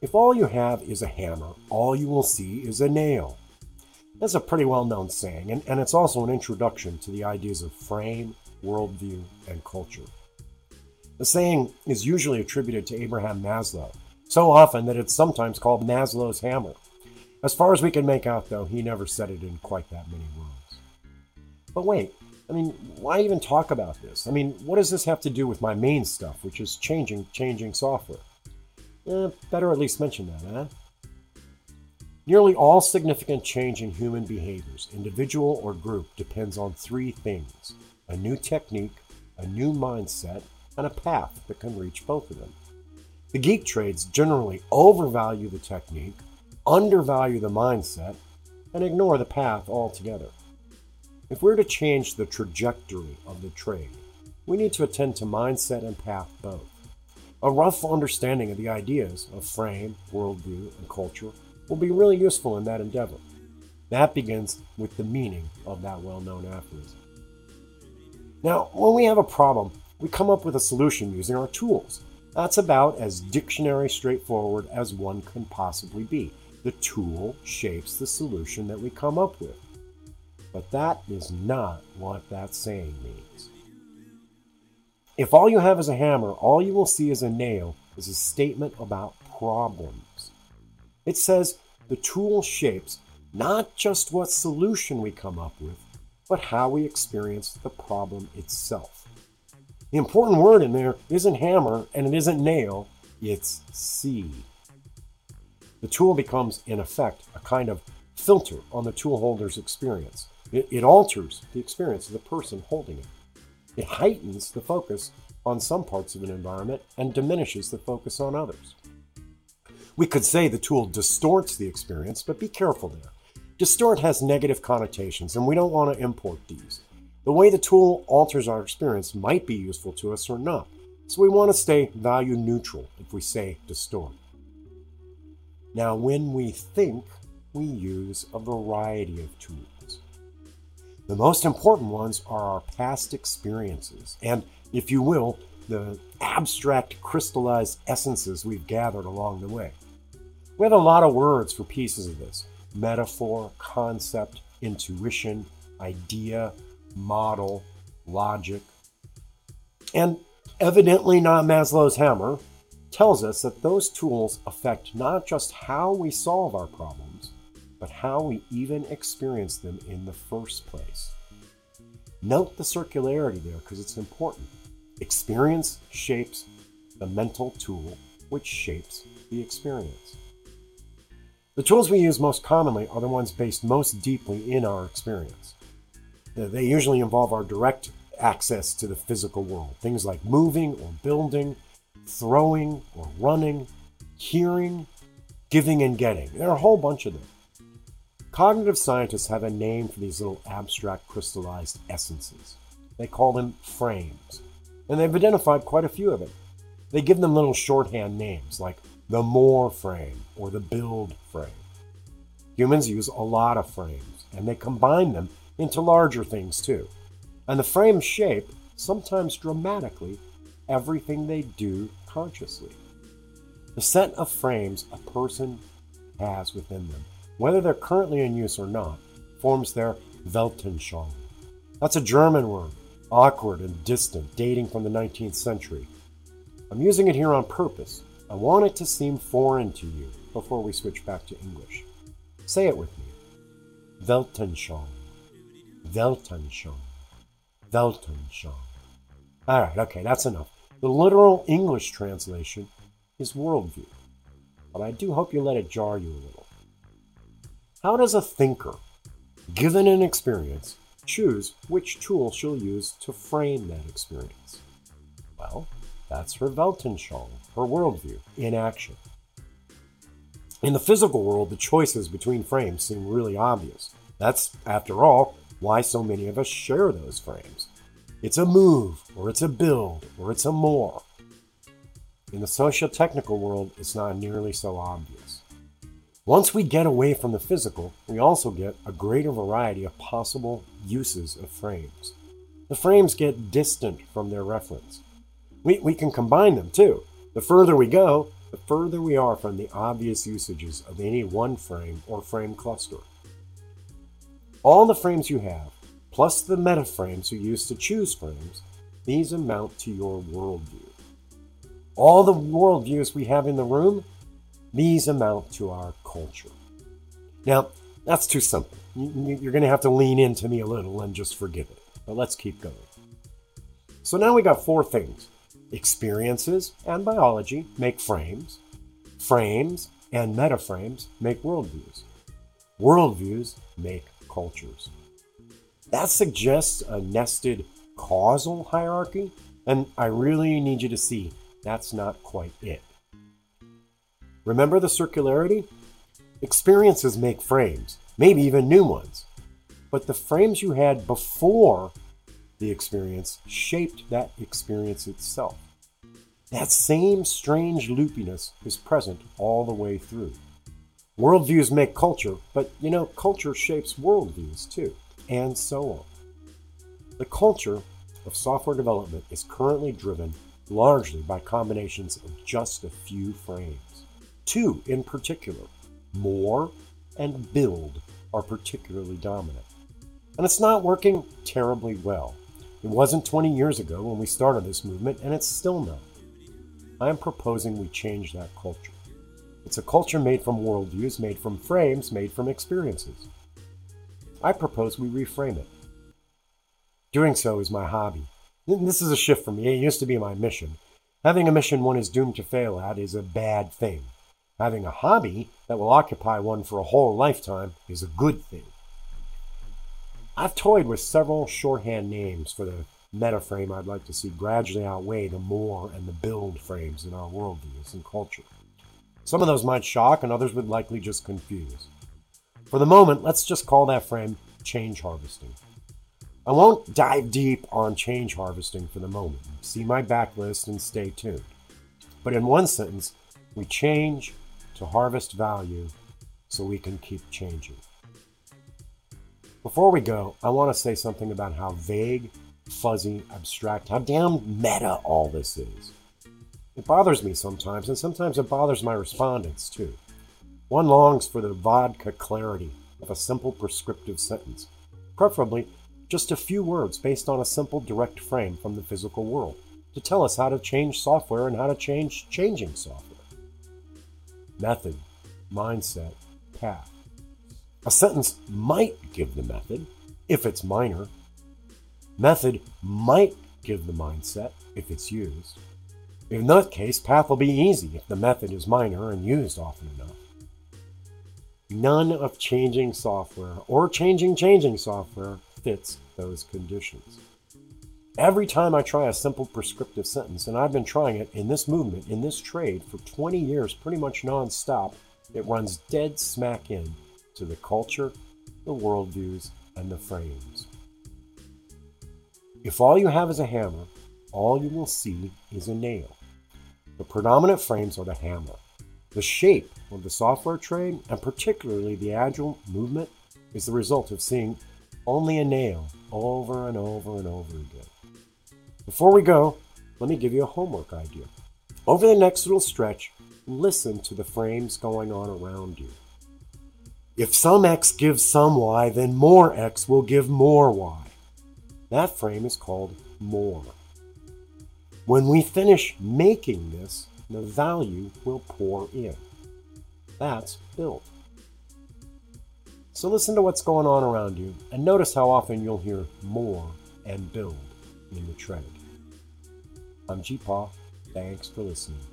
If all you have is a hammer, all you will see is a nail. That's a pretty well known saying, and, and it's also an introduction to the ideas of frame, worldview, and culture. The saying is usually attributed to Abraham Maslow, so often that it's sometimes called Maslow's hammer. As far as we can make out, though, he never said it in quite that many words. But wait, I mean, why even talk about this? I mean, what does this have to do with my main stuff, which is changing changing software? Eh, better at least mention that, huh? Nearly all significant change in human behaviors, individual or group, depends on three things a new technique, a new mindset, and a path that can reach both of them. The geek trades generally overvalue the technique, undervalue the mindset, and ignore the path altogether. If we're to change the trajectory of the trade, we need to attend to mindset and path both. A rough understanding of the ideas of frame, worldview, and culture will be really useful in that endeavor. That begins with the meaning of that well known aphorism. Now, when we have a problem, we come up with a solution using our tools. That's about as dictionary straightforward as one can possibly be. The tool shapes the solution that we come up with. But that is not what that saying means. If all you have is a hammer, all you will see is a nail is a statement about problems. It says the tool shapes not just what solution we come up with, but how we experience the problem itself. The important word in there isn't hammer and it isn't nail, it's see. The tool becomes, in effect, a kind of filter on the tool holder's experience. It, it alters the experience of the person holding it. It heightens the focus on some parts of an environment and diminishes the focus on others. We could say the tool distorts the experience, but be careful there. Distort has negative connotations, and we don't want to import these. The way the tool alters our experience might be useful to us or not, so we want to stay value neutral if we say distort. Now, when we think, we use a variety of tools. The most important ones are our past experiences, and, if you will, the abstract crystallized essences we've gathered along the way. We have a lot of words for pieces of this metaphor, concept, intuition, idea, model, logic. And evidently not Maslow's hammer tells us that those tools affect not just how we solve our problems, but how we even experience them in the first place. Note the circularity there because it's important. Experience shapes the mental tool, which shapes the experience. The tools we use most commonly are the ones based most deeply in our experience. They usually involve our direct access to the physical world, things like moving or building, throwing or running, hearing, giving and getting. There are a whole bunch of them. Cognitive scientists have a name for these little abstract crystallized essences. They call them frames, and they've identified quite a few of them. They give them little shorthand names like the more frame or the build frame. Humans use a lot of frames, and they combine them into larger things too. And the frames shape, sometimes dramatically, everything they do consciously. The set of frames a person has within them, whether they're currently in use or not, forms their Weltanschauung. That's a German word, awkward and distant, dating from the 19th century. I'm using it here on purpose. I want it to seem foreign to you before we switch back to English. Say it with me. Weltanschauung. Weltanschauung. Weltanschauung. All right, okay, that's enough. The literal English translation is worldview, but I do hope you let it jar you a little. How does a thinker, given an experience, choose which tool she'll use to frame that experience? Well, that's her Weltanschauung, her worldview, in action. In the physical world, the choices between frames seem really obvious. That's, after all, why so many of us share those frames. It's a move, or it's a build, or it's a more. In the socio-technical world, it's not nearly so obvious. Once we get away from the physical, we also get a greater variety of possible uses of frames. The frames get distant from their reference. We, we can combine them too. The further we go, the further we are from the obvious usages of any one frame or frame cluster. All the frames you have, plus the meta frames you use to choose frames, these amount to your worldview. All the worldviews we have in the room, these amount to our culture. Now, that's too simple. You're going to have to lean into me a little and just forgive it. But let's keep going. So now we got four things experiences and biology make frames, frames and metaframes make worldviews, worldviews make cultures. That suggests a nested causal hierarchy, and I really need you to see that's not quite it. Remember the circularity? Experiences make frames, maybe even new ones. But the frames you had before the experience shaped that experience itself. That same strange loopiness is present all the way through. Worldviews make culture, but you know, culture shapes worldviews too, and so on. The culture of software development is currently driven largely by combinations of just a few frames. Two in particular, more and build, are particularly dominant. And it's not working terribly well. It wasn't 20 years ago when we started this movement, and it's still not. I am proposing we change that culture. It's a culture made from worldviews, made from frames, made from experiences. I propose we reframe it. Doing so is my hobby. This is a shift for me. It used to be my mission. Having a mission one is doomed to fail at is a bad thing. Having a hobby that will occupy one for a whole lifetime is a good thing. I've toyed with several shorthand names for the meta frame I'd like to see gradually outweigh the more and the build frames in our worldviews and culture. Some of those might shock, and others would likely just confuse. For the moment, let's just call that frame change harvesting. I won't dive deep on change harvesting for the moment. See my backlist and stay tuned. But in one sentence, we change to harvest value so we can keep changing. Before we go, I want to say something about how vague, fuzzy, abstract, how damn meta all this is. It bothers me sometimes, and sometimes it bothers my respondents too. One longs for the vodka clarity of a simple prescriptive sentence, preferably just a few words based on a simple direct frame from the physical world to tell us how to change software and how to change changing software. Method, mindset, path. A sentence might give the method, if it's minor. Method might give the mindset, if it's used. In that case, path will be easy if the method is minor and used often enough. None of changing software or changing changing software fits those conditions. Every time I try a simple prescriptive sentence, and I've been trying it in this movement, in this trade for 20 years, pretty much nonstop, it runs dead smack in to the culture, the worldviews, and the frames. If all you have is a hammer, all you will see is a nail. The predominant frames are the hammer. The shape of the software trade, and particularly the agile movement, is the result of seeing only a nail over and over and over again. Before we go, let me give you a homework idea. Over the next little stretch, listen to the frames going on around you. If some x gives some y, then more x will give more y. That frame is called more. When we finish making this, the value will pour in. That's built. So listen to what's going on around you and notice how often you'll hear more and build in the trade. I'm GeePaw. Thanks for listening.